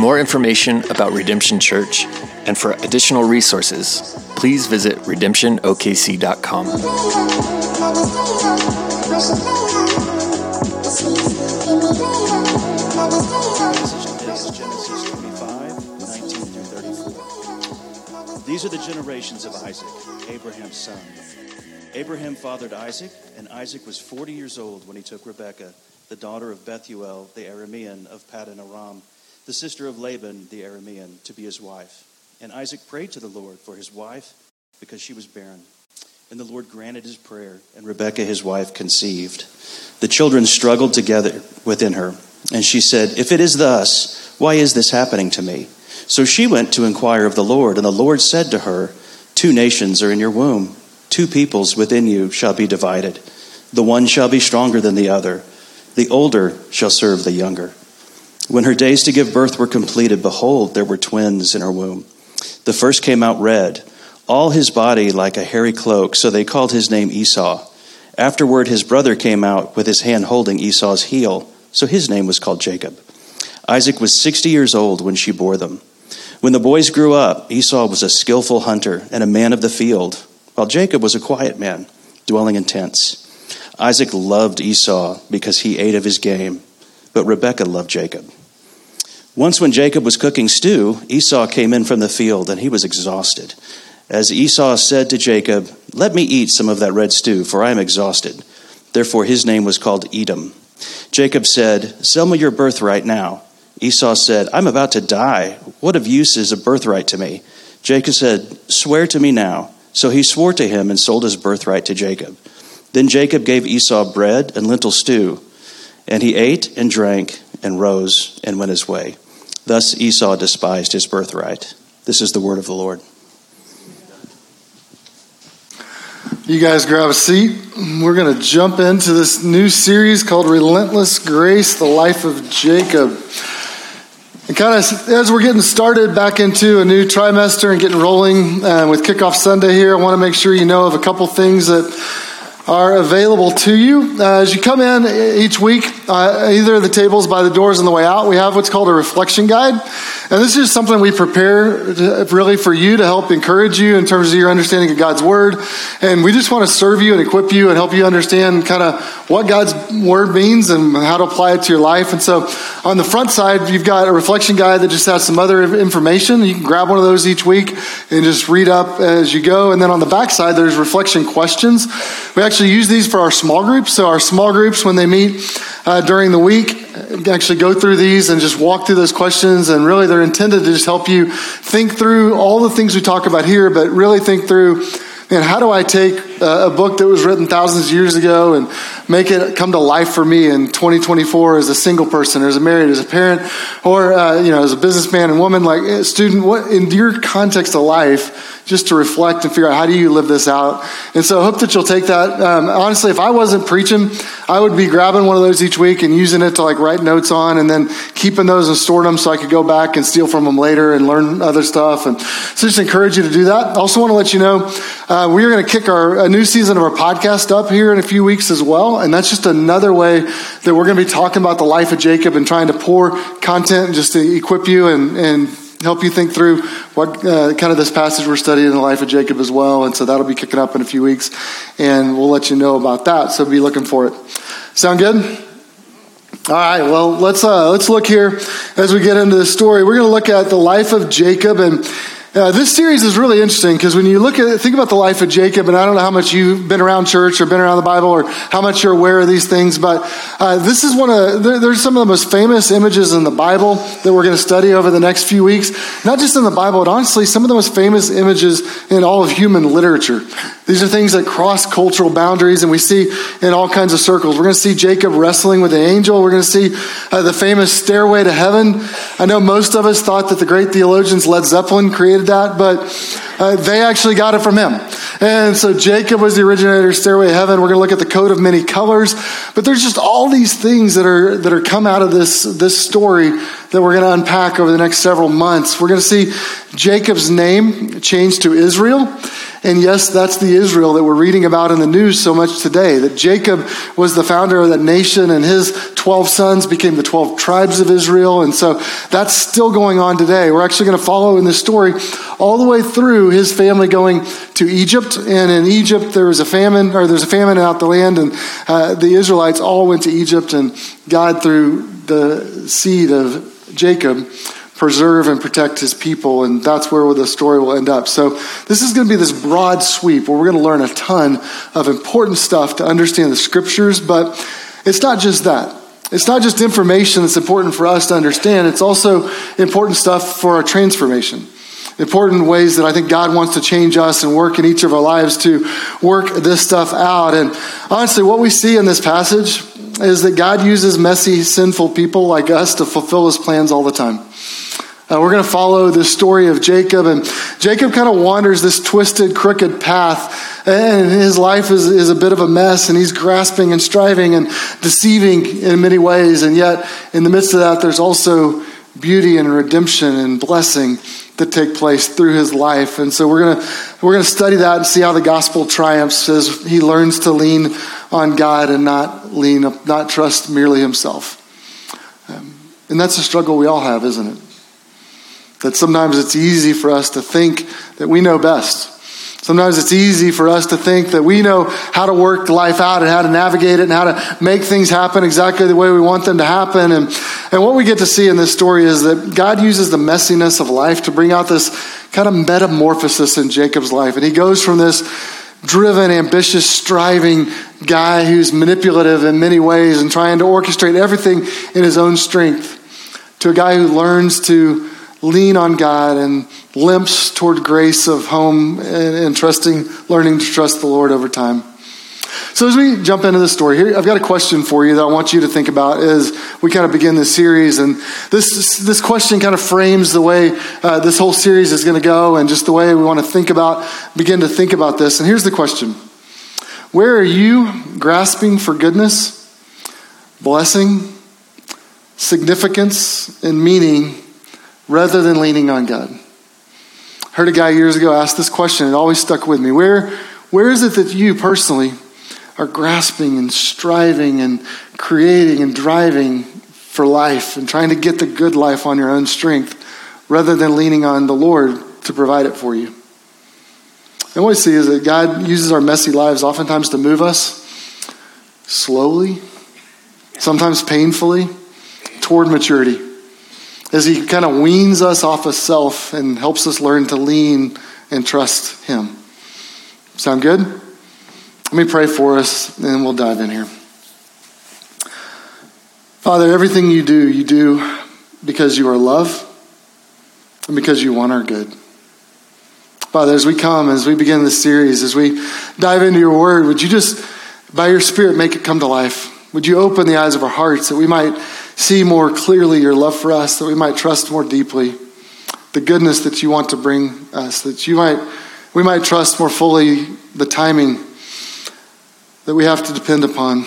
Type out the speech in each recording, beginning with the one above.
More information about Redemption Church and for additional resources, please visit Genesis 25, 19 through 34. These are the generations of Isaac, Abraham's son. Abraham fathered Isaac, and Isaac was 40 years old when he took Rebekah, the daughter of Bethuel, the Aramean of Paddan Aram, the sister of Laban, the Aramean, to be his wife. And Isaac prayed to the Lord for his wife because she was barren. And the Lord granted his prayer, and Rebekah, his wife, conceived. The children struggled together within her, and she said, If it is thus, why is this happening to me? So she went to inquire of the Lord, and the Lord said to her, Two nations are in your womb, two peoples within you shall be divided. The one shall be stronger than the other, the older shall serve the younger. When her days to give birth were completed, behold, there were twins in her womb. The first came out red all his body like a hairy cloak, so they called his name Esau. Afterward, his brother came out with his hand holding Esau's heel, so his name was called Jacob. Isaac was 60 years old when she bore them. When the boys grew up, Esau was a skillful hunter and a man of the field, while Jacob was a quiet man, dwelling in tents. Isaac loved Esau because he ate of his game, but Rebekah loved Jacob. Once, when Jacob was cooking stew, Esau came in from the field and he was exhausted. As Esau said to Jacob, Let me eat some of that red stew, for I am exhausted. Therefore his name was called Edom. Jacob said, Sell me your birthright now. Esau said, I'm about to die. What of use is a birthright to me? Jacob said, Swear to me now. So he swore to him and sold his birthright to Jacob. Then Jacob gave Esau bread and lentil stew, and he ate and drank and rose and went his way. Thus Esau despised his birthright. This is the word of the Lord. You guys grab a seat. We're going to jump into this new series called Relentless Grace The Life of Jacob. And kind of as we're getting started back into a new trimester and getting rolling uh, with Kickoff Sunday here, I want to make sure you know of a couple things that are available to you. Uh, as you come in each week, uh, either the tables by the doors on the way out, we have what's called a reflection guide. And this is something we prepare to, really for you to help encourage you in terms of your understanding of God's Word. And we just want to serve you and equip you and help you understand kind of what God's Word means and how to apply it to your life. And so on the front side, you've got a reflection guide that just has some other information. You can grab one of those each week and just read up as you go. And then on the back side, there's reflection questions. We actually use these for our small groups. So our small groups, when they meet uh, during the week, actually go through these and just walk through those questions. And really, they're intended to just help you think through all the things we talk about here, but really think through and how do I take a book that was written thousands of years ago and make it come to life for me in 2024 as a single person, or as a married, as a parent, or uh, you know, as a businessman and woman, like a student? What in your context of life? Just to reflect and figure out how do you live this out. And so I hope that you'll take that. Um, honestly, if I wasn't preaching, I would be grabbing one of those each week and using it to like write notes on, and then keeping those and storing them so I could go back and steal from them later and learn other stuff. And so just encourage you to do that. I also want to let you know. Uh, uh, we are going to kick our new season of our podcast up here in a few weeks as well, and that's just another way that we're going to be talking about the life of Jacob and trying to pour content just to equip you and and help you think through what uh, kind of this passage we're studying in the life of Jacob as well. And so that'll be kicking up in a few weeks, and we'll let you know about that. So be looking for it. Sound good? All right. Well, let's uh, let's look here as we get into the story. We're going to look at the life of Jacob and Uh, this series is really interesting because when you look at think about the life of Jacob, and I don't know how much you've been around church or been around the Bible or how much you're aware of these things, but uh, this is one of there, there's some of the most famous images in the Bible that we're going to study over the next few weeks. Not just in the Bible, but honestly, some of the most famous images in all of human literature. These are things that cross cultural boundaries, and we see in all kinds of circles. We're going to see Jacob wrestling with an angel. We're going to see uh, the famous stairway to heaven. I know most of us thought that the great theologians Led Zeppelin created that, but uh, they actually got it from him. And so Jacob was the originator Stairway to Heaven. We're going to look at the coat of many colors, but there's just all these things that are that are come out of this this story that we're going to unpack over the next several months. We're going to see Jacob's name changed to Israel. And yes, that's the Israel that we're reading about in the news so much today. That Jacob was the founder of that nation and his 12 sons became the 12 tribes of Israel. And so that's still going on today. We're actually going to follow in this story all the way through his family going to Egypt. And in Egypt, there was a famine, or there's a famine out the land, and uh, the Israelites all went to Egypt, and God, through the seed of Jacob, preserve and protect his people, and that's where the story will end up. So, this is going to be this broad sweep where we're going to learn a ton of important stuff to understand the scriptures, but it's not just that. It's not just information that's important for us to understand, it's also important stuff for our transformation. Important ways that I think God wants to change us and work in each of our lives to work this stuff out. And honestly, what we see in this passage is that God uses messy, sinful people like us to fulfill his plans all the time. Uh, we're going to follow the story of Jacob, and Jacob kind of wanders this twisted, crooked path, and his life is, is a bit of a mess, and he's grasping and striving and deceiving in many ways, and yet in the midst of that, there's also beauty and redemption and blessing that take place through his life. And so we're going to we're going to study that and see how the gospel triumphs as he learns to lean on God and not lean up not trust merely himself. Um, and that's a struggle we all have, isn't it? That sometimes it's easy for us to think that we know best. Sometimes it's easy for us to think that we know how to work life out and how to navigate it and how to make things happen exactly the way we want them to happen. And, and what we get to see in this story is that God uses the messiness of life to bring out this kind of metamorphosis in Jacob's life. And he goes from this driven, ambitious, striving guy who's manipulative in many ways and trying to orchestrate everything in his own strength to a guy who learns to lean on God and limps toward grace of home and, trusting, learning to trust the Lord over time. So as we jump into the story here, I've got a question for you that I want you to think about as we kind of begin this series. And this this question kind of frames the way uh, this whole series is going to go, and just the way we want to think about, begin to think about this. And here's the question: Where are you grasping for goodness, blessing, significance, and meaning? Rather than leaning on God. I heard a guy years ago ask this question. It always stuck with me. Where, where is it that you personally are grasping and striving and creating and driving for life and trying to get the good life on your own strength rather than leaning on the Lord to provide it for you? And what we see is that God uses our messy lives oftentimes to move us slowly, sometimes painfully, toward maturity as he kind of weans us off of self and helps us learn to lean and trust him. Sound good? Let me pray for us and we'll dive in here. Father, everything you do, you do because you are love and because you want our good. Father, as we come, as we begin this series, as we dive into your word, would you just, by your Spirit, make it come to life? Would you open the eyes of our hearts that we might see more clearly your love for us, that we might trust more deeply the goodness that you want to bring us, that you might we might trust more fully the timing that we have to depend upon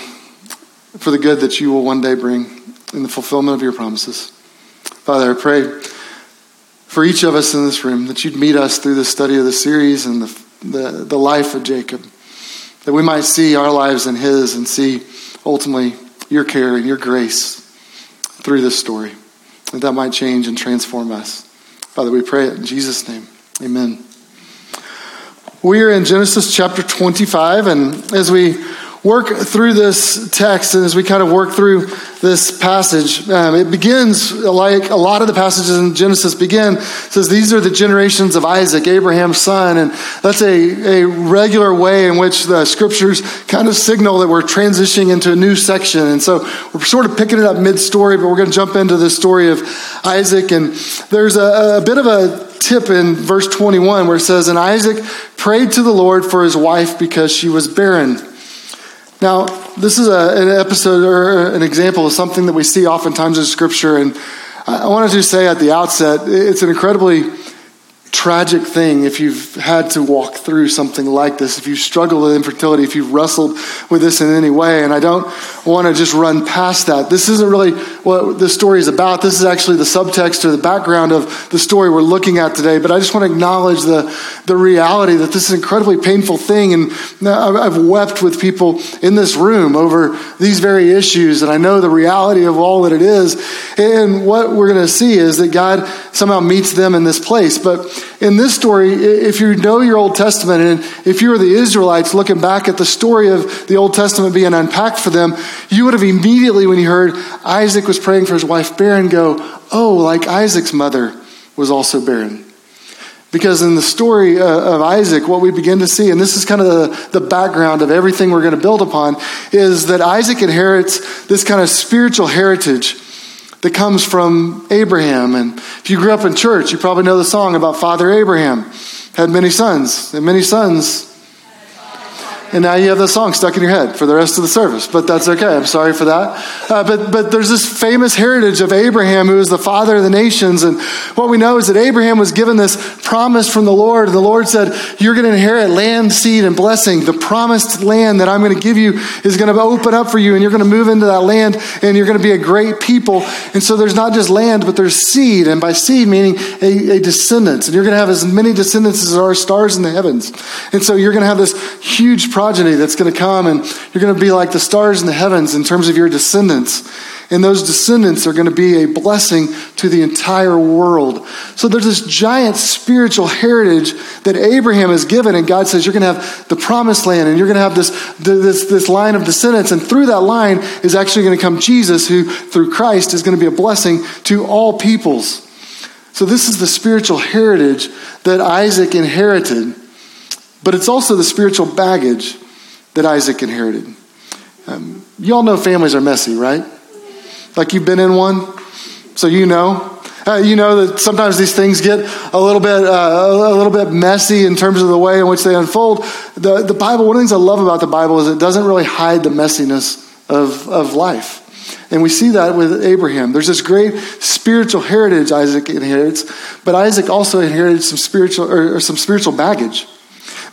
for the good that you will one day bring in the fulfillment of your promises. Father, I pray for each of us in this room that you'd meet us through the study of the series and the, the, the life of Jacob, that we might see our lives in his and see ultimately your care and your grace through this story. That that might change and transform us. Father, we pray it in Jesus' name. Amen. We are in Genesis chapter 25, and as we work through this text and as we kind of work through this passage, um, it begins like a lot of the passages in Genesis begin. says these are the generations of Isaac, Abraham's son, and that's a, a regular way in which the scriptures kind of signal that we're transitioning into a new section. And so we're sort of picking it up mid-story, but we're going to jump into the story of Isaac. And there's a, a bit of a tip in verse 21 where it says, And Isaac prayed to the Lord for his wife because she was barren. Now, this is a, an episode or an example of something that we see oftentimes in Scripture, and I wanted to say at the outset, it's an incredibly tragic thing if you've had to walk through something like this, if you struggle with infertility, if you've wrestled with this in any way. And I don't want to just run past that. This isn't really what the story is about. This is actually the subtext or the background of the story we're looking at today. But I just want to acknowledge the, the reality that this is an incredibly painful thing. And I've wept with people in this room over these very issues. And I know the reality of all that it is. And what we're going to see is that God somehow meets them in this place. But in this story, if you know your Old Testament, and if you were the Israelites looking back at the story of the Old Testament being unpacked for them, you would have immediately, when you heard Isaac was praying for his wife barren, go, oh, like Isaac's mother was also barren. Because in the story uh, of Isaac, what we begin to see, and this is kind of the, the background of everything we're going to build upon, is that Isaac inherits this kind of spiritual heritage that comes from Abraham. And if you grew up in church, you probably know the song about Father Abraham. Had many sons, and many sons and now you have the song stuck in your head for the rest of the service. But that's okay. I'm sorry for that. Uh, but but there's this famous heritage of Abraham, who is the father of the nations. And what we know is that Abraham was given this promise from the Lord. The Lord said, "You're going to inherit land, seed, and blessing. The promised land that I'm going to give you is going to open up for you, and you're going to move into that land, and you're going to be a great people." And so there's not just land, but there's seed, and by seed meaning a, a descendants. And you're going to have as many descendants as there are stars in the heavens. And so you're going to have this huge progeny that's going to come, and you're going to be like the stars in the heavens in terms of your descendants. And those descendants are going to be a blessing to the entire world. So there's this giant spiritual heritage that Abraham is given, and God says, You're going to have the promised land, and you're going to have this, this, this line of descendants. And through that line is actually going to come Jesus, who through Christ is going to be a blessing to all peoples. So this is the spiritual heritage that Isaac inherited. But it's also the spiritual baggage that Isaac inherited. Um, you all know families are messy, right? Like you've been in one, so you know. Uh, you know that sometimes these things get a little bit uh, a little bit messy in terms of the way in which they unfold. The the Bible. One of the things I love about the Bible is it doesn't really hide the messiness of of life. And we see that with Abraham. There's this great spiritual heritage Isaac inherits, but Isaac also inherited some spiritual or, or some spiritual baggage.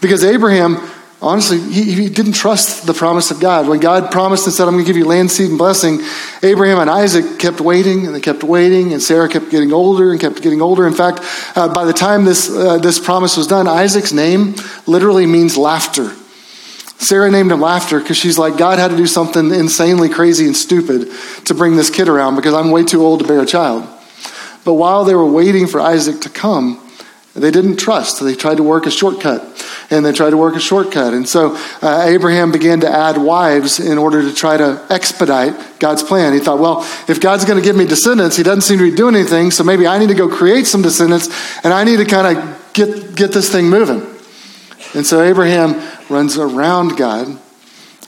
Because Abraham, honestly, he, he, didn't trust the promise of God. When God promised and said, I'm going to give you land, seed, and blessing, Abraham and Isaac kept waiting and they kept waiting, and Sarah kept getting older and kept getting older. In fact, uh, by the time this, uh, this promise was done, Isaac's name literally means laughter. Sarah named him Laughter because she's like, God had to do something insanely crazy and stupid to bring this kid around because I'm way too old to bear a child. But while they were waiting for Isaac to come, they didn't trust. They tried to work a shortcut, and they tried to work a shortcut. And so uh, Abraham began to add wives in order to try to expedite God's plan. He thought, well, if God's going to give me descendants, he doesn't seem to be doing anything, so maybe I need to go create some descendants, and I need to kind of get, get this thing moving. And so Abraham runs around God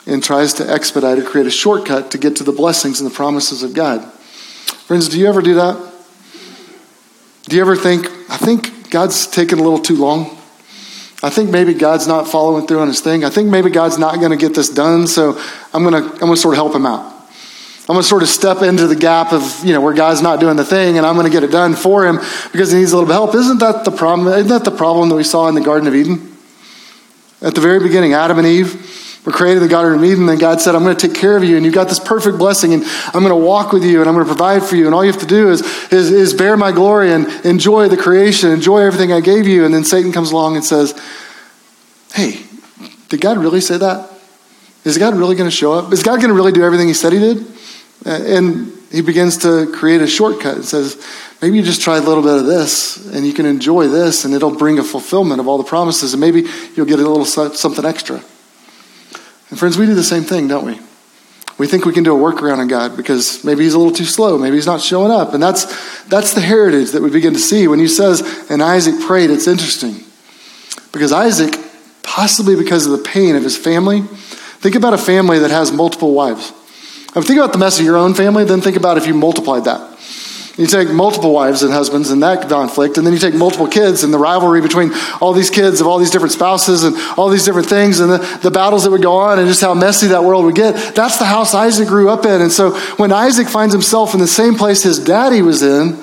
and tries to expedite or create a shortcut to get to the blessings and the promises of God. Friends, do you ever do that? Do you ever think, I think God's taking a little too long. I think maybe God's not following through on his thing. I think maybe God's not going to get this done, so I'm going to I'm going to sort of help him out. I'm going to sort of step into the gap of, you know, where God's not doing the thing and I'm going to get it done for him because he needs a little bit help. Isn't that the problem? Isn't that the problem that we saw in the Garden of Eden? At the very beginning, Adam and Eve were created the Garden of Eden, and God said, I'm going to take care of you, and you've got this perfect blessing, and I'm going to walk with you, and I'm going to provide for you, and all you have to do is, is, is bear my glory and enjoy the creation, enjoy everything I gave you. And then Satan comes along and says, Hey, did God really say that? Is God really going to show up? Is God going to really do everything he said he did? And he begins to create a shortcut and says, maybe you just try a little bit of this and you can enjoy this and it'll bring a fulfillment of all the promises and maybe you'll get a little something extra. And friends, we do the same thing, don't we? We think we can do a workaround on God because maybe he's a little too slow, maybe he's not showing up. And that's that's the heritage that we begin to see. When he says, and Isaac prayed, it's interesting. Because Isaac, possibly because of the pain of his family, think about a family that has multiple wives. I mean, think about the mess of your own family, then think about if you multiplied that. You take multiple wives and husbands and that conflict, and then you take multiple kids and the rivalry between all these kids of all these different spouses and all these different things and the, the battles that would go on and just how messy that world would get. That's the house Isaac grew up in. And so when Isaac finds himself in the same place his daddy was in,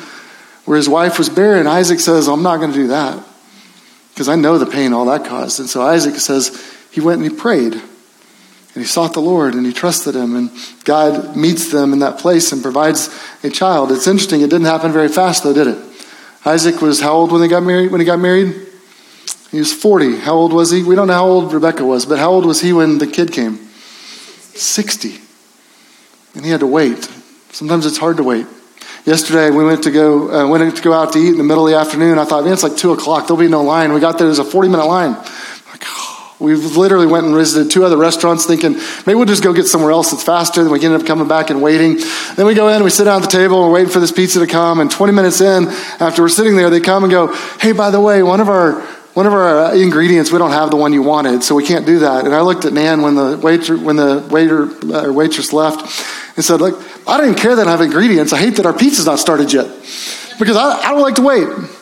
where his wife was barren, Isaac says, I'm not going to do that because I know the pain all that caused. And so Isaac says, he went and he prayed. And he sought the Lord and he trusted him, and God meets them in that place and provides a child. It's interesting, it didn't happen very fast though, did it? Isaac was how old when they got married when he got married? He was 40. How old was he? We don't know how old Rebecca was, but how old was he when the kid came? 60. And he had to wait. Sometimes it's hard to wait. Yesterday we went to go uh, went to go out to eat in the middle of the afternoon. I thought, man, it's like two o'clock. There'll be no line. We got there. There's a 40 minute line. We literally went and visited two other restaurants thinking maybe we'll just go get somewhere else that's faster. Then we ended up coming back and waiting. Then we go in, and we sit down at the table, and we're waiting for this pizza to come. And 20 minutes in, after we're sitting there, they come and go, hey, by the way, one of our one of our uh, ingredients, we don't have the one you wanted, so we can't do that. And I looked at Nan when the waiter, when the waiter uh, or waitress left, and said, "Look, I don't even care that I have ingredients. I hate that our pizza's not started yet, because I, I don't like to wait."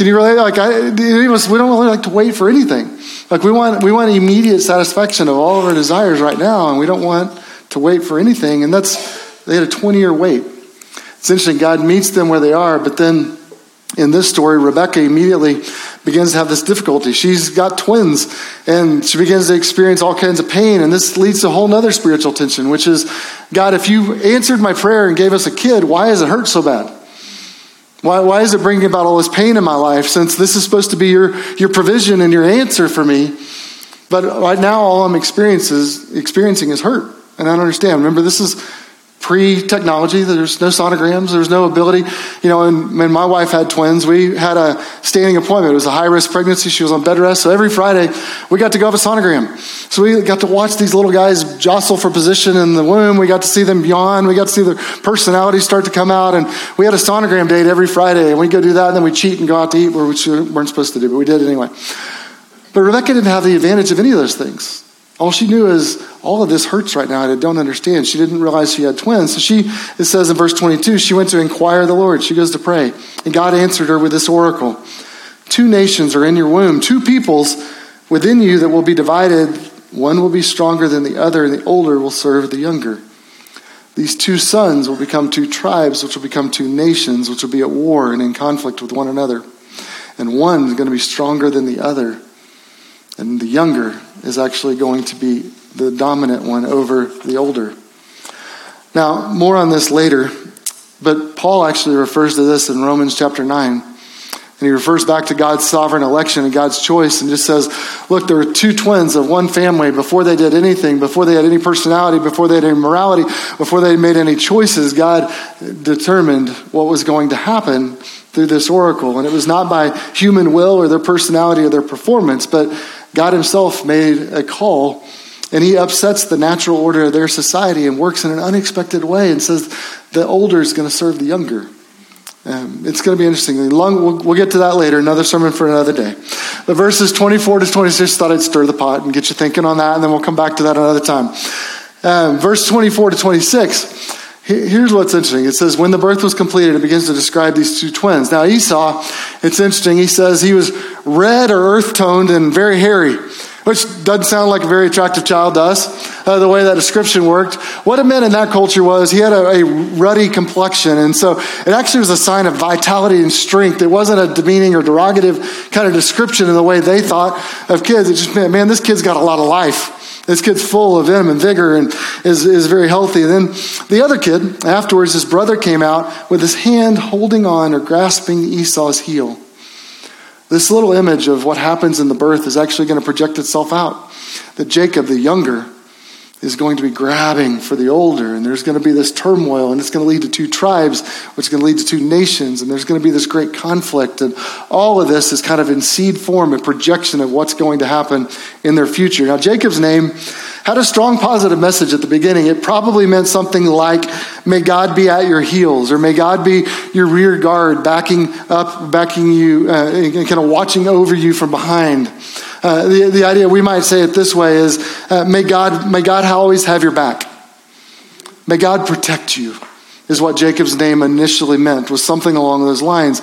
Can you relate? Like, I, we don't really like to wait for anything. Like, we want, we want immediate satisfaction of all of our desires right now, and we don't want to wait for anything. And that's, they had a 20 year wait. It's interesting. God meets them where they are, but then in this story, Rebecca immediately begins to have this difficulty. She's got twins, and she begins to experience all kinds of pain. And this leads to a whole other spiritual tension, which is God, if you answered my prayer and gave us a kid, why does it hurt so bad? Why, why is it bringing about all this pain in my life since this is supposed to be your, your provision and your answer for me? But right now, all I'm experiencing experiencing is hurt. And I don't understand. Remember, this is pre technology. There's no sonograms. There's no ability. You know, and when my wife had twins, we had a standing appointment. It was a high risk pregnancy. She was on bed rest. So every Friday, we got to go have a sonogram. So we got to watch these little guys jostle for position in the womb. We got to see them yawn. We got to see their personalities start to come out. And we had a sonogram date every Friday. And we go do that. And then we cheat and go out to eat, which we weren't supposed to do, but we did anyway. But Rebecca didn't have the advantage of any of those things. All she knew is all of this hurts right now. And I don't understand. She didn't realize she had twins. So she, it says in verse 22, she went to inquire the Lord. She goes to pray. And God answered her with this oracle Two nations are in your womb, two peoples within you that will be divided. One will be stronger than the other, and the older will serve the younger. These two sons will become two tribes, which will become two nations, which will be at war and in conflict with one another. And one is going to be stronger than the other and the younger is actually going to be the dominant one over the older. Now, more on this later, but Paul actually refers to this in Romans chapter 9. And he refers back to God's sovereign election and God's choice and just says, look, there were two twins of one family before they did anything, before they had any personality, before they had any morality, before they made any choices. God determined what was going to happen through this oracle. And it was not by human will or their personality or their performance, but God Himself made a call and He upsets the natural order of their society and works in an unexpected way and says the older is going to serve the younger. Um, it's going to be interesting. Long, we'll, we'll, get to that later, another sermon for another day. The verses 24 to 26 thought I'd stir the pot and get you thinking on that, and then we'll come back to that another time. Um, verse 24 to 26. Here's what's interesting. It says, when the birth was completed, it begins to describe these two twins. Now, Esau, it's interesting. He says he was red or earth toned and very hairy, which doesn't sound like a very attractive child to us, uh, the way that description worked. What it meant in that culture was he had a, a, ruddy complexion. And so it actually was a sign of vitality and strength. It wasn't a demeaning or derogative kind of description in the way they thought of kids. It just meant, man, this kid's got a lot of life. This kid's full of vim and vigor and is, is very healthy. And then the other kid, afterwards, his brother came out with his hand holding on or grasping Esau's heel. This little image of what happens in the birth is actually going to project itself out. That Jacob, the younger, is going to be grabbing for the older, and there's going to be this turmoil, and it's going to lead to two tribes, which is going to lead to two nations, and there's going to be this great conflict. And all of this is kind of in seed form, a projection of what's going to happen in their future. Now, Jacob's name had a strong positive message at the beginning. It probably meant something like, May God be at your heels, or may God be your rear guard, backing up, backing you, uh, and kind of watching over you from behind. Uh, the, the idea, we might say it this way, is uh, may, God, may God always have your back. May God protect you, is what Jacob's name initially meant, was something along those lines.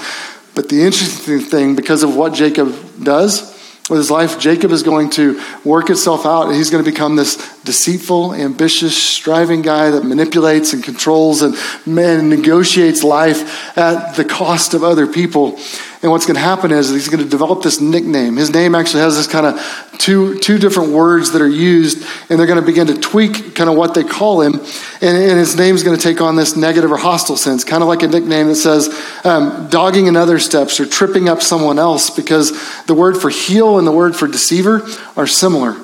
But the interesting thing, because of what Jacob does, with his life, Jacob is going to work itself out. He's going to become this deceitful, ambitious, striving guy that manipulates and controls and man, negotiates life at the cost of other people. And what's going to happen is he's going to develop this nickname. His name actually has this kind of two, two different words that are used, and they're going to begin to tweak kind of what they call him. And, and his name's going to take on this negative or hostile sense, kind of like a nickname that says um, dogging in other steps or tripping up someone else, because the word for heel and the word for deceiver are similar.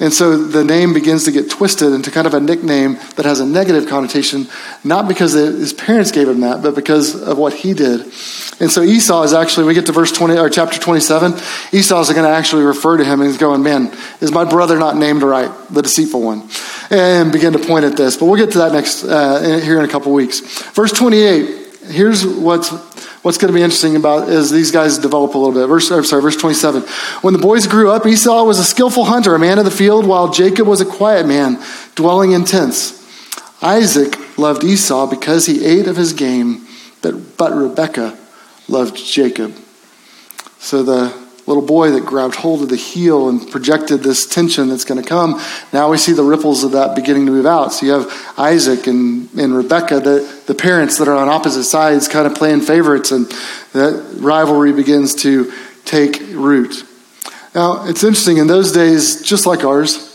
And so the name begins to get twisted into kind of a nickname that has a negative connotation, not because his parents gave him that, but because of what he did. And so Esau is actually, we get to verse 20, or chapter 27, Esau is going to actually refer to him and he's going, man, is my brother not named right, the deceitful one? And begin to point at this. But we'll get to that next, uh, here in a couple weeks. Verse 28, here's what's what's going to be interesting about is these guys develop a little bit. Verse, I'm sorry, verse 27. When the boys grew up, Esau was a skillful hunter, a man of the field, while Jacob was a quiet man, dwelling in tents. Isaac loved Esau because he ate of his game, but, but Rebekah loved Jacob. So the little boy that grabbed hold of the heel and projected this tension that's going to come. Now we see the ripples of that beginning to move out. So you have Isaac and, and Rebecca, the, the parents that are on opposite sides, kind of playing favorites, and that rivalry begins to take root. Now, it's interesting, in those days, just like ours,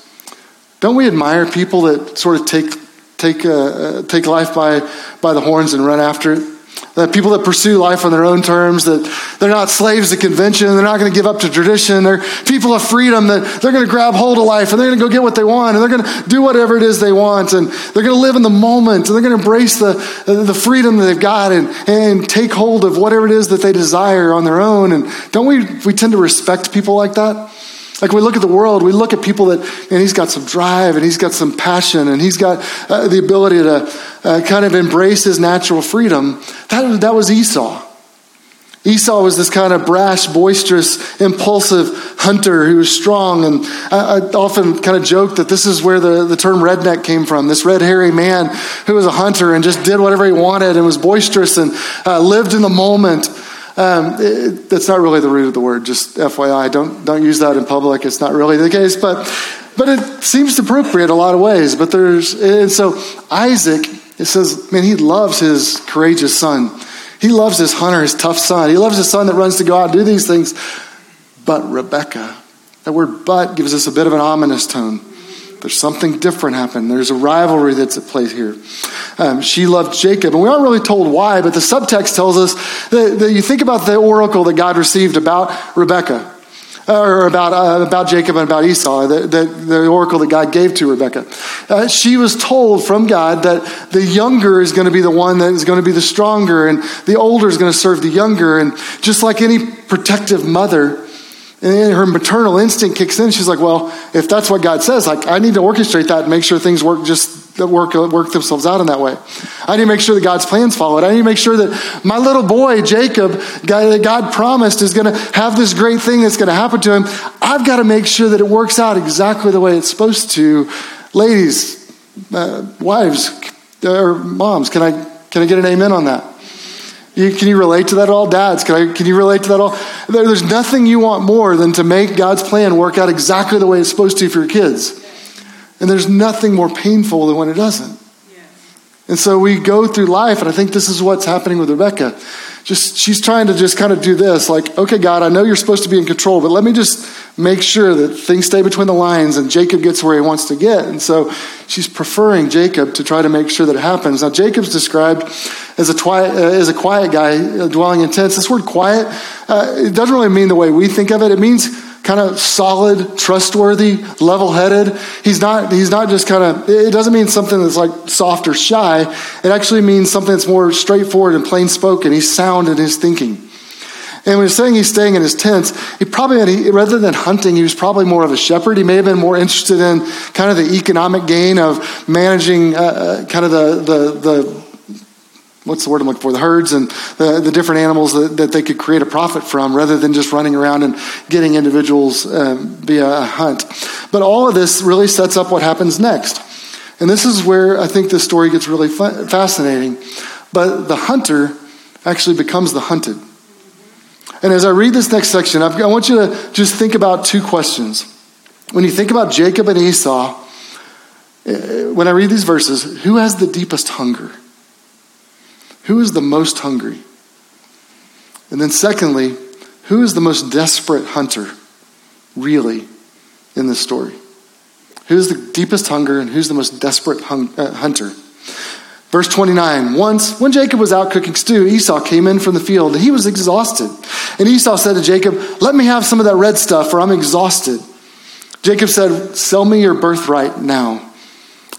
don't we admire people that sort of take, take, uh, uh take life by, by the horns and run after it? That people that pursue life on their own terms, that they're not slaves to convention, they're not going to give up to tradition, they're people of freedom, that they're going to grab hold of life and they're going to go get what they want and they're going to do whatever it is they want and they're going to live in the moment and they're going to embrace the, the freedom that they've got and, and take hold of whatever it is that they desire on their own. And don't we, we tend to respect people like that? Like we look at the world, we look at people that, and he's got some drive and he's got some passion and he's got uh, the ability to uh, kind of embrace his natural freedom. That, that was Esau. Esau was this kind of brash, boisterous, impulsive hunter who was strong. And I, I, often kind of joke that this is where the, the term redneck came from. This red, hairy man who was a hunter and just did whatever he wanted and was boisterous and uh, lived in the moment. Um, it, that's not really the root of the word, just FYI. Don't, don't use that in public. It's not really the case, but, but it seems appropriate a lot of ways. But there's, and so Isaac, it says, man, he loves his courageous son. He loves his hunter, his tough son. He loves his son that runs to go out and do these things. But Rebecca, that word but gives us a bit of an ominous tone. There's something different happened. There's a rivalry that's at play here. Um, she loved Jacob, and we aren't really told why, but the subtext tells us that, that you think about the oracle that God received about Rebekah or about, uh, about Jacob and about Esau, the, the, the, oracle that God gave to Rebekah. Uh, she was told from God that the younger is going to be the one that is going to be the stronger, and the older is going to serve the younger. And just like any protective mother, and then her maternal instinct kicks in. She's like, well, if that's what God says, like I need to orchestrate that and make sure things work just work work themselves out in that way. I need to make sure that God's plans follow it. I need to make sure that my little boy Jacob, that God promised, is going to have this great thing that's going to happen to him. I've got to make sure that it works out exactly the way it's supposed to. Ladies, uh, wives, or moms, can I can I get an amen on that? You, can you relate to that at all? Dads, can, I, can you relate to that at all? There, there's nothing you want more than to make God's plan work out exactly the way it's supposed to for your kids. And there's nothing more painful than when it doesn't. And so we go through life, and I think this is what's happening with Rebecca. Just she's trying to just kind of do this, like, okay, God, I know you're supposed to be in control, but let me just make sure that things stay between the lines and Jacob gets where he wants to get. And so she's preferring Jacob to try to make sure that it happens. Now, Jacob's described as a quiet, uh, as a quiet guy uh, dwelling in tents. This word quiet, uh, it doesn't really mean the way we think of it. It means kind of solid, trustworthy, level-headed. He's not, he's not just kind of, it doesn't mean something that's like soft or shy. It actually means something that's more straightforward and plain spoken. He's sound in his thinking. And when he's saying he's staying in his tents, he probably, rather than hunting, he was probably more of a shepherd. He may have been more interested in kind of the economic gain of managing uh, uh kind of the, the, the what's the word I'm looking for? The herds and the, the different animals that, that they could create a profit from rather than just running around and getting individuals um, via a hunt. But all of this really sets up what happens next. And this is where I think this story gets really fascinating. But the hunter actually becomes the hunted. And as I read this next section, I've, I want you to just think about two questions. When you think about Jacob and Esau, eh, when I read these verses, who has the deepest hunger? Who is the most hungry? And then, secondly, who is the most desperate hunter, really, in this story? Who's the deepest hunger and who's the most desperate hung, uh, hunter? Verse 29 Once, when Jacob was out cooking stew, Esau came in from the field and he was exhausted. And Esau said to Jacob, Let me have some of that red stuff, for I'm exhausted. Jacob said, Sell me your birthright now.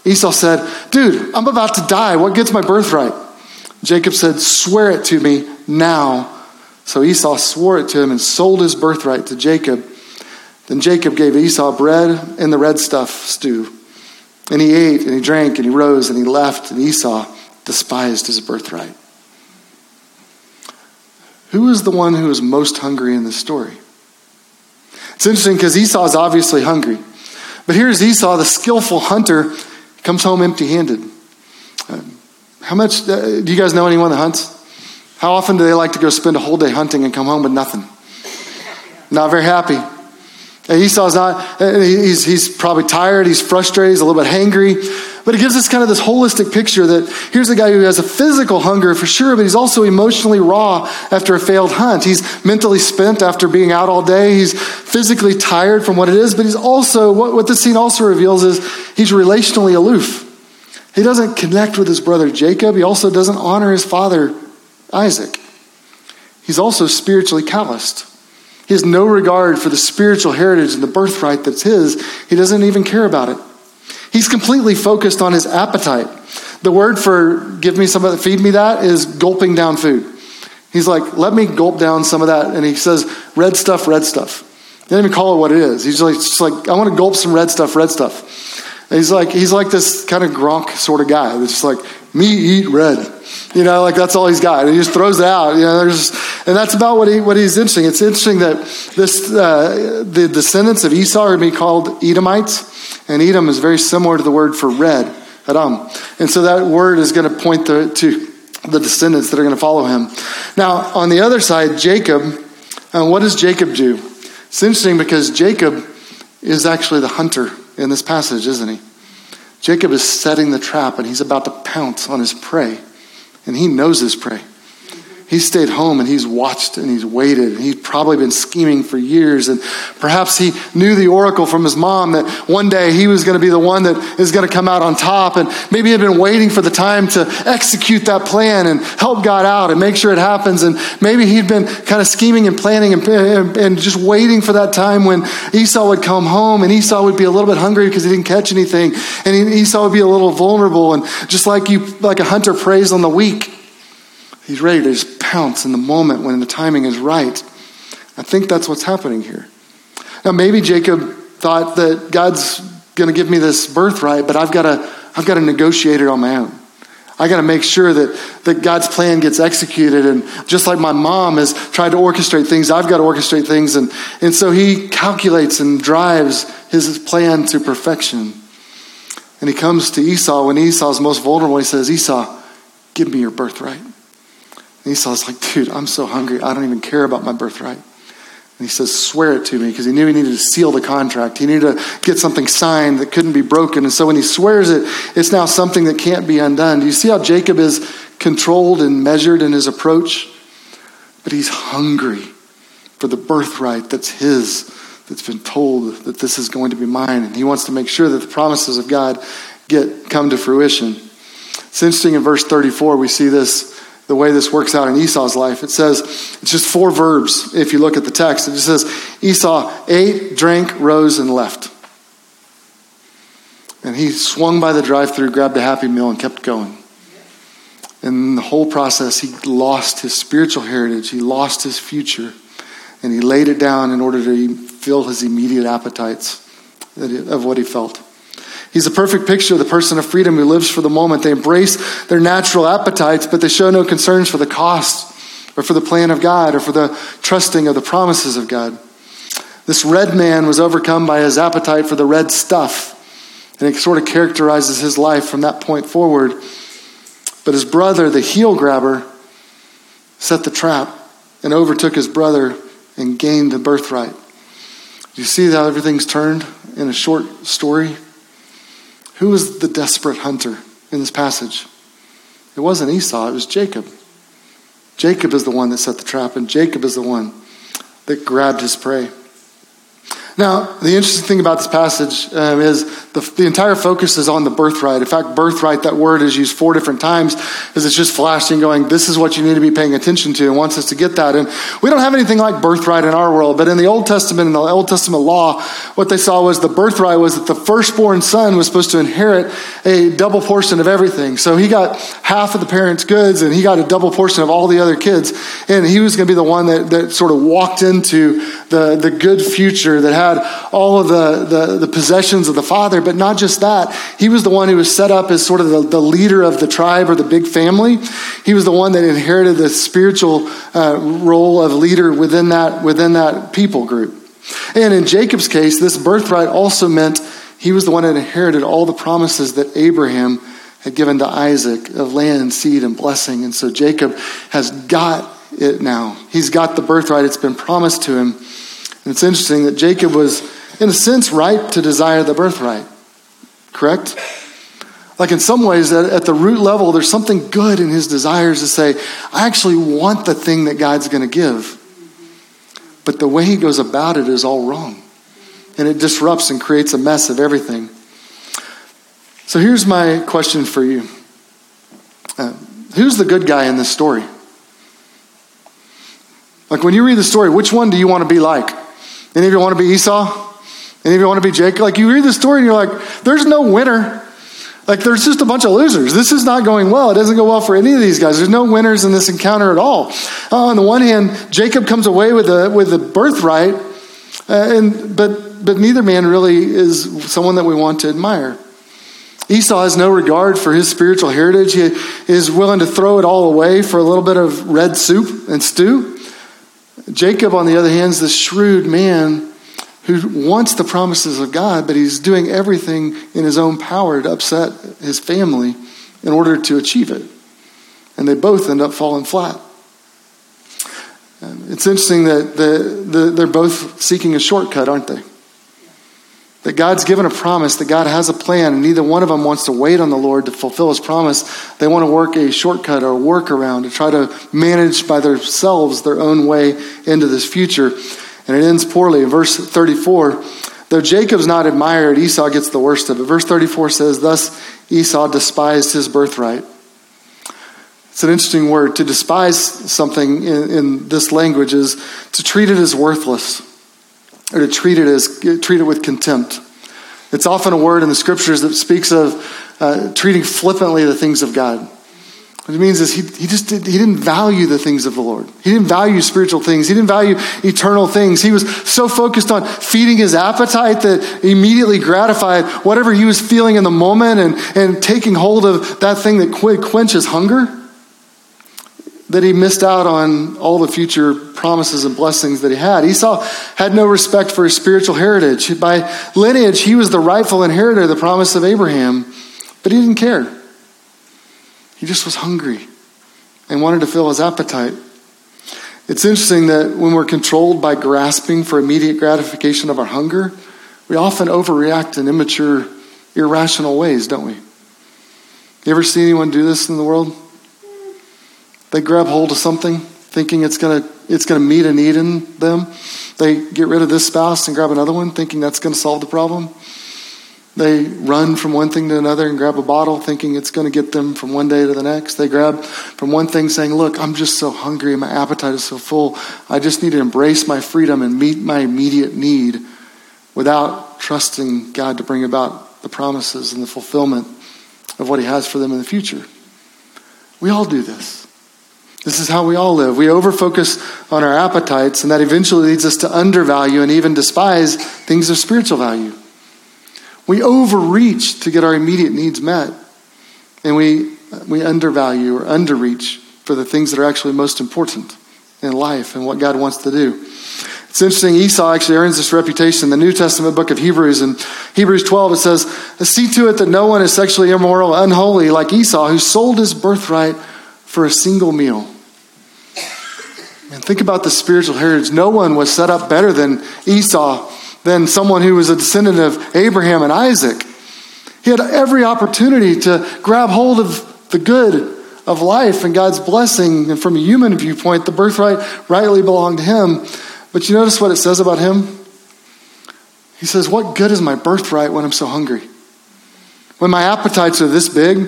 Esau said, Dude, I'm about to die. What gets my birthright? Jacob said, Swear it to me now. So Esau swore it to him and sold his birthright to Jacob. Then Jacob gave Esau bread and the red stuff stew. And he ate and he drank and he rose and he left, and Esau despised his birthright. Who is the one who is most hungry in this story? It's interesting because Esau is obviously hungry. But here's Esau, the skillful hunter, comes home empty handed. How much, uh, do you guys know anyone that hunts? How often do they like to go spend a whole day hunting and come home with nothing? Not very happy. Esau's not, he's, he's probably tired, he's frustrated, he's a little bit hangry. But it gives us kind of this holistic picture that here's a guy who has a physical hunger for sure, but he's also emotionally raw after a failed hunt. He's mentally spent after being out all day. He's physically tired from what it is, but he's also, what, what this scene also reveals is he's relationally aloof. He doesn't connect with his brother Jacob. He also doesn't honor his father Isaac. He's also spiritually calloused. He has no regard for the spiritual heritage and the birthright that's his. He doesn't even care about it. He's completely focused on his appetite. The word for give me some of that, feed me that is gulping down food. He's like, let me gulp down some of that. And he says, red stuff, red stuff. He didn't even call it what it is. He's like, just like, I want to gulp some red stuff, red stuff. He's like he's like this kind of Gronk sort of guy that's just like me eat red, you know, like that's all he's got. And he just throws it out, you know. There's, and that's about what he what he's interesting. It's interesting that this uh, the descendants of Esau are being called Edomites, and Edom is very similar to the word for red, Adam. And so that word is going to point to, to the descendants that are going to follow him. Now, on the other side, Jacob. Uh, what does Jacob do? It's interesting because Jacob is actually the hunter in this passage, isn't he? Jacob is setting the trap and he's about to pounce on his prey. And he knows his prey. He's stayed home and he's watched and he's waited. And he's probably been scheming for years. And perhaps he knew the oracle from his mom that one day he was going to be the one that is going to come out on top. And maybe he had been waiting for the time to execute that plan and help God out and make sure it happens. And maybe he'd been kind of scheming and planning and, and just waiting for that time when Esau would come home and Esau would be a little bit hungry because he didn't catch anything. And Esau would be a little vulnerable. And just like you, like a hunter preys on the weak, he's ready to just pounce in the moment when the timing is right. I think that's what's happening here. Now, maybe Jacob thought that God's going to give me this birthright, but I've got to, I've got to negotiate it on my own. I got to make sure that, that God's plan gets executed. And just like my mom has tried to orchestrate things, I've got to orchestrate things. And, and so he calculates and drives his plan to perfection. And he comes to Esau when Esau's most vulnerable. He says, Esau, give me your birthright. Esau's like, dude, I'm so hungry. I don't even care about my birthright. And he says, swear it to me, because he knew he needed to seal the contract. He needed to get something signed that couldn't be broken. And so when he swears it, it's now something that can't be undone. Do you see how Jacob is controlled and measured in his approach? But he's hungry for the birthright that's his, that's been told that this is going to be mine. And he wants to make sure that the promises of God get come to fruition. It's interesting in verse 34, we see this the way this works out in Esau's life. It says, it's just four verbs if you look at the text. It just says, Esau ate, drank, rose, and left. And he swung by the drive through, grabbed a Happy Meal, and kept going. And in the whole process, he lost his spiritual heritage, he lost his future, and he laid it down in order to fill his immediate appetites of what he felt. He's a perfect picture of the person of freedom who lives for the moment. They embrace their natural appetites, but they show no concerns for the cost or for the plan of God or for the trusting of the promises of God. This red man was overcome by his appetite for the red stuff, and it sort of characterizes his life from that point forward. But his brother, the heel grabber, set the trap and overtook his brother and gained the birthright. You see how everything's turned in a short story? Who was the desperate hunter in this passage? It wasn't Esau, it was Jacob. Jacob is the one that set the trap, and Jacob is the one that grabbed his prey. Now, the interesting thing about this passage um, is the, the, entire focus is on the birthright. In fact, birthright, that word is used four different times because it's just flashing, going, this is what you need to be paying attention to, and wants us to get that. And we don't have anything like birthright in our world, but in the Old Testament, in the Old Testament law, what they saw was the birthright was that the firstborn son was supposed to inherit a double portion of everything. So he got half of the parents' goods, and he got a double portion of all the other kids. And he was going to be the one that, that sort of walked into the, the good future that had had all of the, the, the, possessions of the father, but not just that. He was the one who was set up as sort of the, the leader of the tribe or the big family. He was the one that inherited the spiritual uh, role of leader within that, within that people group. And in Jacob's case, this birthright also meant he was the one that inherited all the promises that Abraham had given to Isaac of land, seed, and blessing. And so Jacob has got it now. He's got the birthright. It's been promised to him. And it's interesting that Jacob was, in a sense, right to desire the birthright. Correct? Like in some ways, at the root level, there's something good in his desires to say, I actually want the thing that God's going to give. But the way he goes about it is all wrong. And it disrupts and creates a mess of everything. So here's my question for you uh, Who's the good guy in this story? Like when you read the story, which one do you want to be like? Any of you want to be Esau? Any of you want to be Jacob? Like you read the story and you're like, there's no winner. Like there's just a bunch of losers. This is not going well. It doesn't go well for any of these guys. There's no winners in this encounter at all. Uh, on the one hand, Jacob comes away with the with the birthright, uh, and but but neither man really is someone that we want to admire. Esau has no regard for his spiritual heritage. He is willing to throw it all away for a little bit of red soup and stew. Jacob, on the other hand, is this shrewd man who wants the promises of God, but he's doing everything in his own power to upset his family in order to achieve it. And they both end up falling flat. It's interesting that the, the, they're both seeking a shortcut, aren't they? That God's given a promise, that God has a plan, and neither one of them wants to wait on the Lord to fulfill his promise. They want to work a shortcut or workaround to try to manage by themselves their own way into this future. And it ends poorly. In verse 34, though Jacob's not admired, Esau gets the worst of it. Verse 34 says, Thus Esau despised his birthright. It's an interesting word. To despise something in, in this language is to treat it as worthless or to treat it as treat it with contempt. It's often a word in the scriptures that speaks of uh, treating flippantly the things of God. What it means is he, he just did, he didn't value the things of the Lord. He didn't value spiritual things. He didn't value eternal things. He was so focused on feeding his appetite that immediately gratified whatever he was feeling in the moment and, and taking hold of that thing that quenches hunger that he missed out on all the future promises and blessings that he had. Esau had no respect for his spiritual heritage. By lineage, he was the rightful inheritor of the promise of Abraham, but he didn't care. He just was hungry and wanted to fill his appetite. It's interesting that when we're controlled by grasping for immediate gratification of our hunger, we often overreact in immature, irrational ways, don't we? You ever see anyone do this in the world? They grab hold of something thinking it's going to it's going to meet a need in them. They get rid of this spouse and grab another one thinking that's going to solve the problem. They run from one thing to another and grab a bottle thinking it's going to get them from one day to the next. They grab from one thing saying, Look, I'm just so hungry. My appetite is so full. I just need to embrace my freedom and meet my immediate need without trusting God to bring about the promises and the fulfillment of what He has for them in the future. We all do this. This is how we all live. We overfocus on our appetites, and that eventually leads us to undervalue and even despise things of spiritual value. We overreach to get our immediate needs met, and we, we undervalue or underreach for the things that are actually most important in life and what God wants to do. It's interesting, Esau actually earns this reputation in the New Testament book of Hebrews. In Hebrews 12, it says, See to it that no one is sexually immoral, unholy, like Esau, who sold his birthright for a single meal. And think about the spiritual heritage. No one was set up better than Esau than someone who was a descendant of Abraham and Isaac. He had every opportunity to grab hold of the good of life and God's blessing. And from a human viewpoint, the birthright rightly belonged to him. But you notice what it says about him? He says, What good is my birthright when I'm so hungry? When my appetites are this big,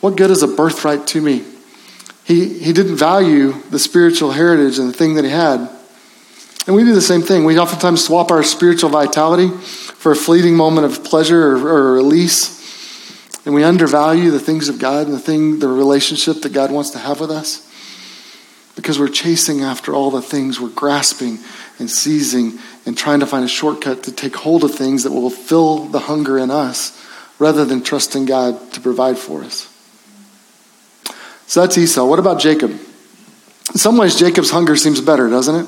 what good is a birthright to me? He, he didn't value the spiritual heritage and the thing that he had. And we do the same thing. We oftentimes swap our spiritual vitality for a fleeting moment of pleasure or, or release. And we undervalue the things of God and the thing, the relationship that God wants to have with us. Because we're chasing after all the things, we're grasping and seizing and trying to find a shortcut to take hold of things that will fill the hunger in us rather than trusting God to provide for us. So that's Esau. What about Jacob? In some ways, Jacob's hunger seems better, doesn't it?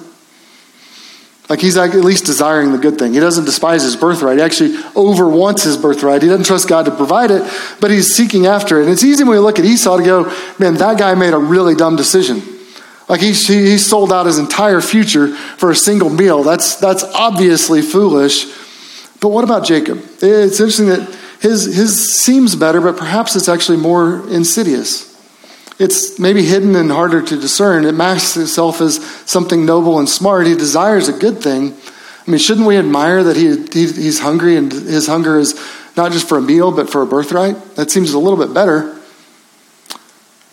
Like he's at least desiring the good thing. He doesn't despise his birthright. He actually over wants his birthright. He doesn't trust God to provide it, but he's seeking after it. And it's easy when we look at Esau to go, man, that guy made a really dumb decision. Like he, he sold out his entire future for a single meal. That's, that's obviously foolish. But what about Jacob? It's interesting that his, his seems better, but perhaps it's actually more insidious it's maybe hidden and harder to discern. It masks itself as something noble and smart. He desires a good thing. I mean, shouldn't we admire that he, he, he's hungry and his hunger is not just for a meal, but for a birthright? That seems a little bit better.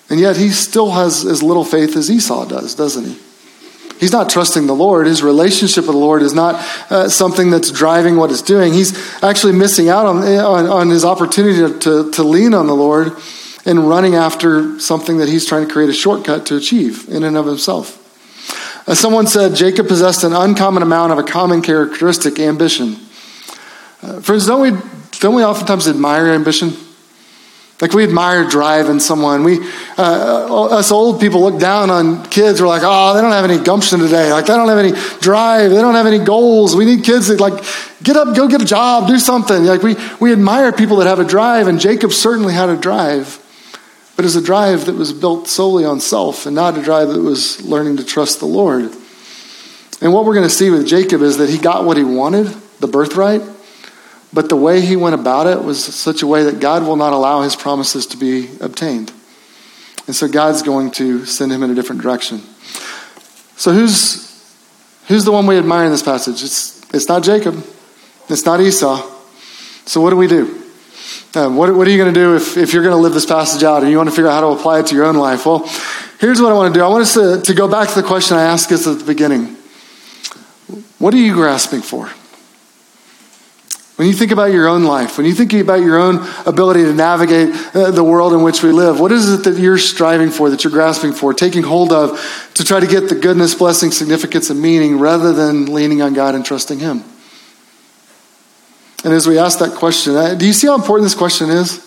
And yet he still has as little faith as Esau does, doesn't he? He's not trusting the Lord. His relationship with the Lord is not uh, something that's driving what it's doing. He's actually missing out on, on, on his opportunity to, to lean on the Lord and running after something that he's trying to create a shortcut to achieve in and of himself. As someone said, Jacob possessed an uncommon amount of a common characteristic, ambition. Uh, friends, don't we, don't we oftentimes admire ambition? Like we admire drive in someone. We, uh, us old people look down on kids. We're like, oh, they don't have any gumption today. Like they don't have any drive. They don't have any goals. We need kids that like get up, go get a job, do something. Like we, we admire people that have a drive, and Jacob certainly had a drive but as a drive that was built solely on self and not a drive that was learning to trust the Lord. And what we're going to see with Jacob is that he got what he wanted, the birthright, but the way he went about it was such a way that God will not allow his promises to be obtained. And so God's going to send him in a different direction. So who's who's the one we admire in this passage? It's it's not Jacob. It's not Esau. So what do we do? Um, what, what, are you going to do if, if you're going to live this passage out and you want to figure out how to apply it to your own life? Well, here's what I want to do. I want us to, to go back to the question I asked us at the beginning. What are you grasping for? When you think about your own life, when you think about your own ability to navigate uh, the world in which we live, what is it that you're striving for, that you're grasping for, taking hold of to try to get the goodness, blessing, significance, and meaning rather than leaning on God and trusting Him? And as we ask that question, uh, do you see how important this question is?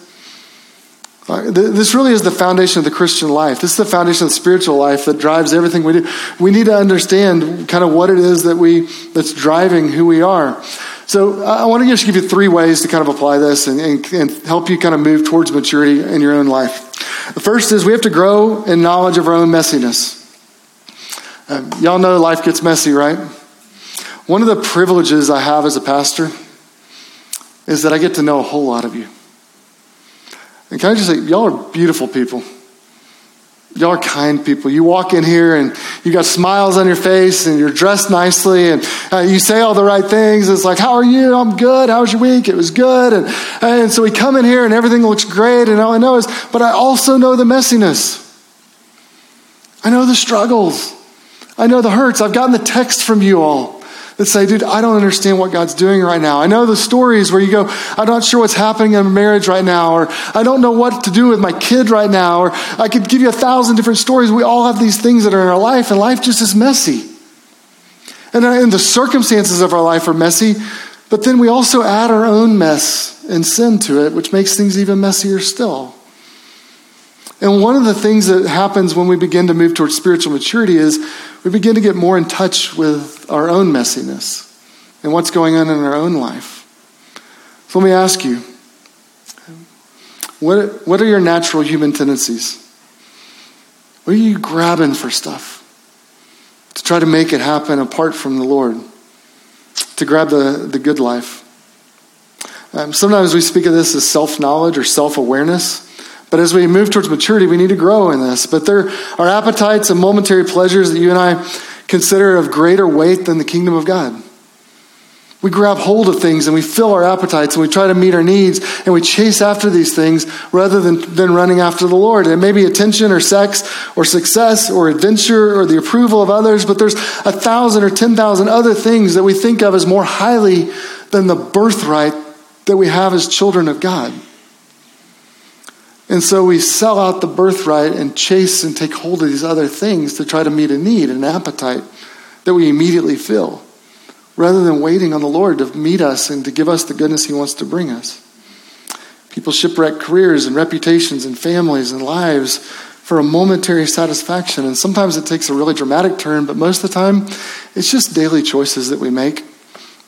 Uh, this really is the foundation of the Christian life. This is the foundation of the spiritual life that drives everything we do. We need to understand kind of what it is that we that's driving who we are. So I want to just give you three ways to kind of apply this and, and, and help you kind of move towards maturity in your own life. The first is we have to grow in knowledge of our own messiness. Um, y'all know life gets messy, right? One of the privileges I have as a pastor is that I get to know a whole lot of you. And can I just say, y'all are beautiful people. Y'all are kind people. You walk in here and you got smiles on your face and you're dressed nicely and uh, you say all the right things. It's like, How are you? I'm good. How was your week? It was good. And, and so we come in here and everything looks great. And all I know is, but I also know the messiness. I know the struggles. I know the hurts. I've gotten the text from you all that say, dude, I don't understand what God's doing right now. I know the stories where you go, I'm not sure what's happening in marriage right now, or I don't know what to do with my kid right now, or I could give you a thousand different stories. We all have these things that are in our life, and life just is messy. And, uh, and the circumstances of our life are messy, but then we also add our own mess and sin to it, which makes things even messier still. And one of the things that happens when we begin to move towards spiritual maturity is we begin to get more in touch with our own messiness and what's going on in our own life. So let me ask you what, what are your natural human tendencies? What are you grabbing for stuff to try to make it happen apart from the Lord? To grab the, the good life? Um, sometimes we speak of this as self knowledge or self awareness. But as we move towards maturity, we need to grow in this. But there are appetites and momentary pleasures that you and I consider of greater weight than the kingdom of God. We grab hold of things and we fill our appetites and we try to meet our needs and we chase after these things rather than, than running after the Lord. It may be attention or sex or success or adventure or the approval of others, but there's a thousand or ten thousand other things that we think of as more highly than the birthright that we have as children of God. And so we sell out the birthright and chase and take hold of these other things to try to meet a need, and an appetite that we immediately fill, rather than waiting on the Lord to meet us and to give us the goodness He wants to bring us. People shipwreck careers and reputations and families and lives for a momentary satisfaction. And sometimes it takes a really dramatic turn, but most of the time, it's just daily choices that we make,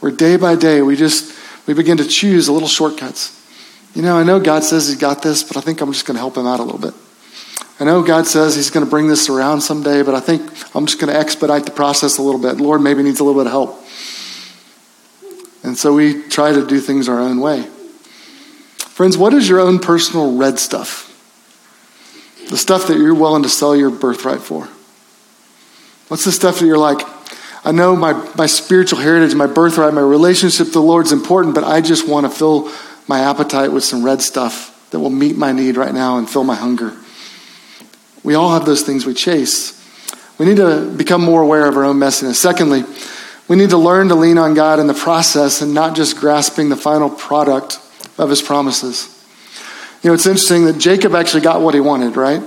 where day by day we just we begin to choose little shortcuts you know, I know God says He's got this, but I think I'm just going to help Him out a little bit. I know God says He's going to bring this around someday, but I think I'm just going to expedite the process a little bit. Lord maybe needs a little bit of help. And so we try to do things our own way. Friends, what is your own personal red stuff? The stuff that you're willing to sell your birthright for? What's the stuff that you're like, I know my, my spiritual heritage, my birthright, my relationship to the Lord's important, but I just want to fill my appetite with some red stuff that will meet my need right now and fill my hunger. We all have those things we chase. We need to become more aware of our own messiness. Secondly, we need to learn to lean on God in the process and not just grasping the final product of his promises. You know, it's interesting that Jacob actually got what he wanted, right?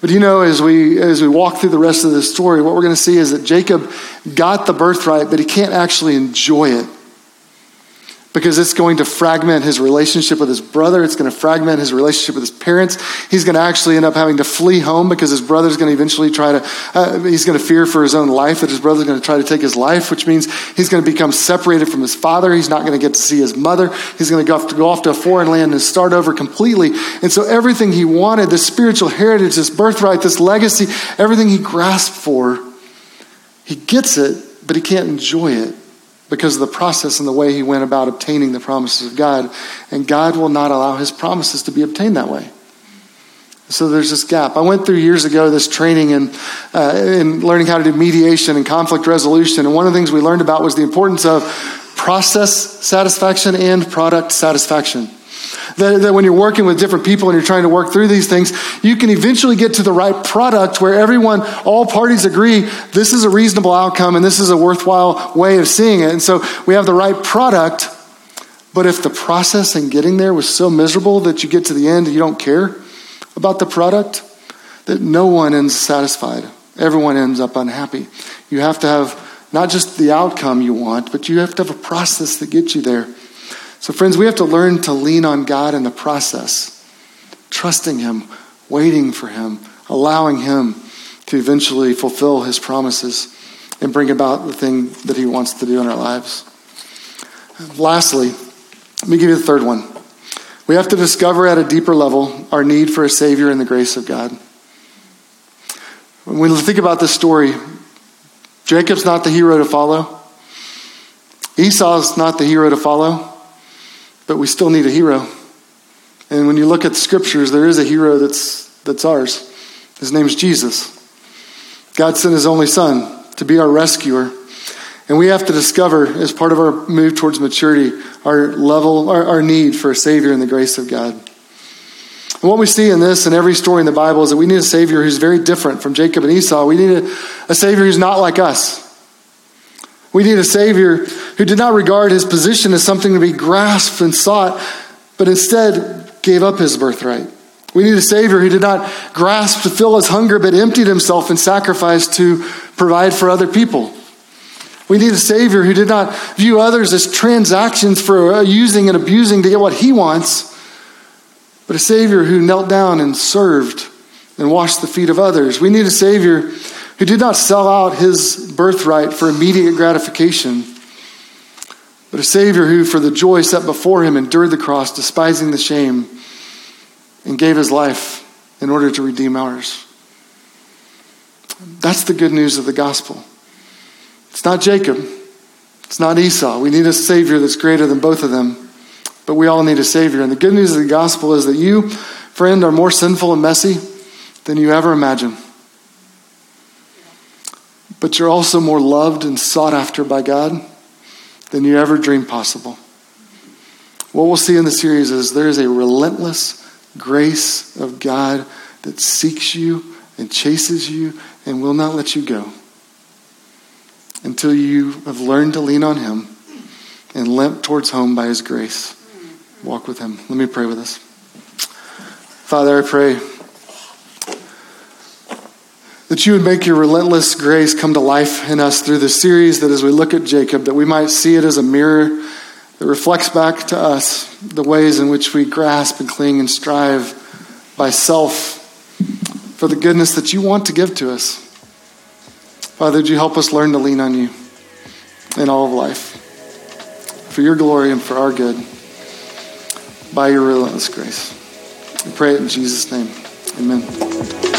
But you know, as we as we walk through the rest of this story, what we're going to see is that Jacob got the birthright, but he can't actually enjoy it because it's going to fragment his relationship with his brother. It's going to fragment his relationship with his parents. He's going to actually end up having to flee home because his brother's going to eventually try to, uh, he's going to fear for his own life that his brother's going to try to take his life, which means he's going to become separated from his father. He's not going to get to see his mother. He's going to go off to, go off to a foreign land and start over completely. And so everything he wanted, this spiritual heritage, this birthright, this legacy, everything he grasped for, he gets it, but he can't enjoy it because of the process and the way he went about obtaining the promises of God. And God will not allow his promises to be obtained that way. So there's this gap. I went through years ago this training in, uh, in learning how to do mediation and conflict resolution. And one of the things we learned about was the importance of process satisfaction and product satisfaction. That, that, when you're working with different people and you're trying to work through these things, you can eventually get to the right product where everyone, all parties agree this is a reasonable outcome and this is a worthwhile way of seeing it. And so we have the right product. But if the process in getting there was so miserable that you get to the end and you don't care about the product, that no one ends satisfied. Everyone ends up unhappy. You have to have not just the outcome you want, but you have to have a process that gets you there. So, friends, we have to learn to lean on God in the process, trusting Him, waiting for Him, allowing Him to eventually fulfill His promises and bring about the thing that He wants to do in our lives. Lastly, let me give you the third one. We have to discover at a deeper level our need for a Savior and the grace of God. When we think about this story, Jacob's not the hero to follow. Esau's not the hero to follow. But we still need a hero. And when you look at the scriptures, there is a hero that's, that's ours. His name's Jesus. God sent His only Son to be our rescuer. And we have to discover, as part of our move towards maturity, our level, our, our need for a Savior in the grace of God. And what we see in this and every story in the Bible is that we need a Savior who's very different from Jacob and Esau. We need a, a Savior who's not like us. We need a Savior who did not regard his position as something to be grasped and sought, but instead gave up his birthright. We need a Savior who did not grasp to fill his hunger, but emptied himself and sacrificed to provide for other people. We need a Savior who did not view others as transactions for using and abusing to get what he wants, but a Savior who knelt down and served and washed the feet of others. We need a Savior who did not sell out his birthright for immediate gratification, but a Savior who, for the joy set before him, endured the cross, despising the shame, and gave his life in order to redeem ours. That's the good news of the gospel. It's not Jacob. It's not Esau. We need a Savior that's greater than both of them. But we all need a Savior. And the good news of the gospel is that you, friend, are more sinful and messy than you ever imagine. But you're also more loved and sought after by God than you ever dreamed possible. What we'll see in the series is there is a relentless grace of God that seeks you and chases you and will not let you go until you have learned to lean on Him and limp towards home by His grace. Walk with Him. Let me pray with us. Father, I pray that you would make your relentless grace come to life in us through this series, that as we look at Jacob, that we might see it as a mirror that reflects back to us the ways in which we grasp and cling and strive by self for the goodness that you want to give to us. Father, would you help us learn to lean on you in all of life for your glory and for our good by your relentless grace. We pray it in Jesus' name. Amen.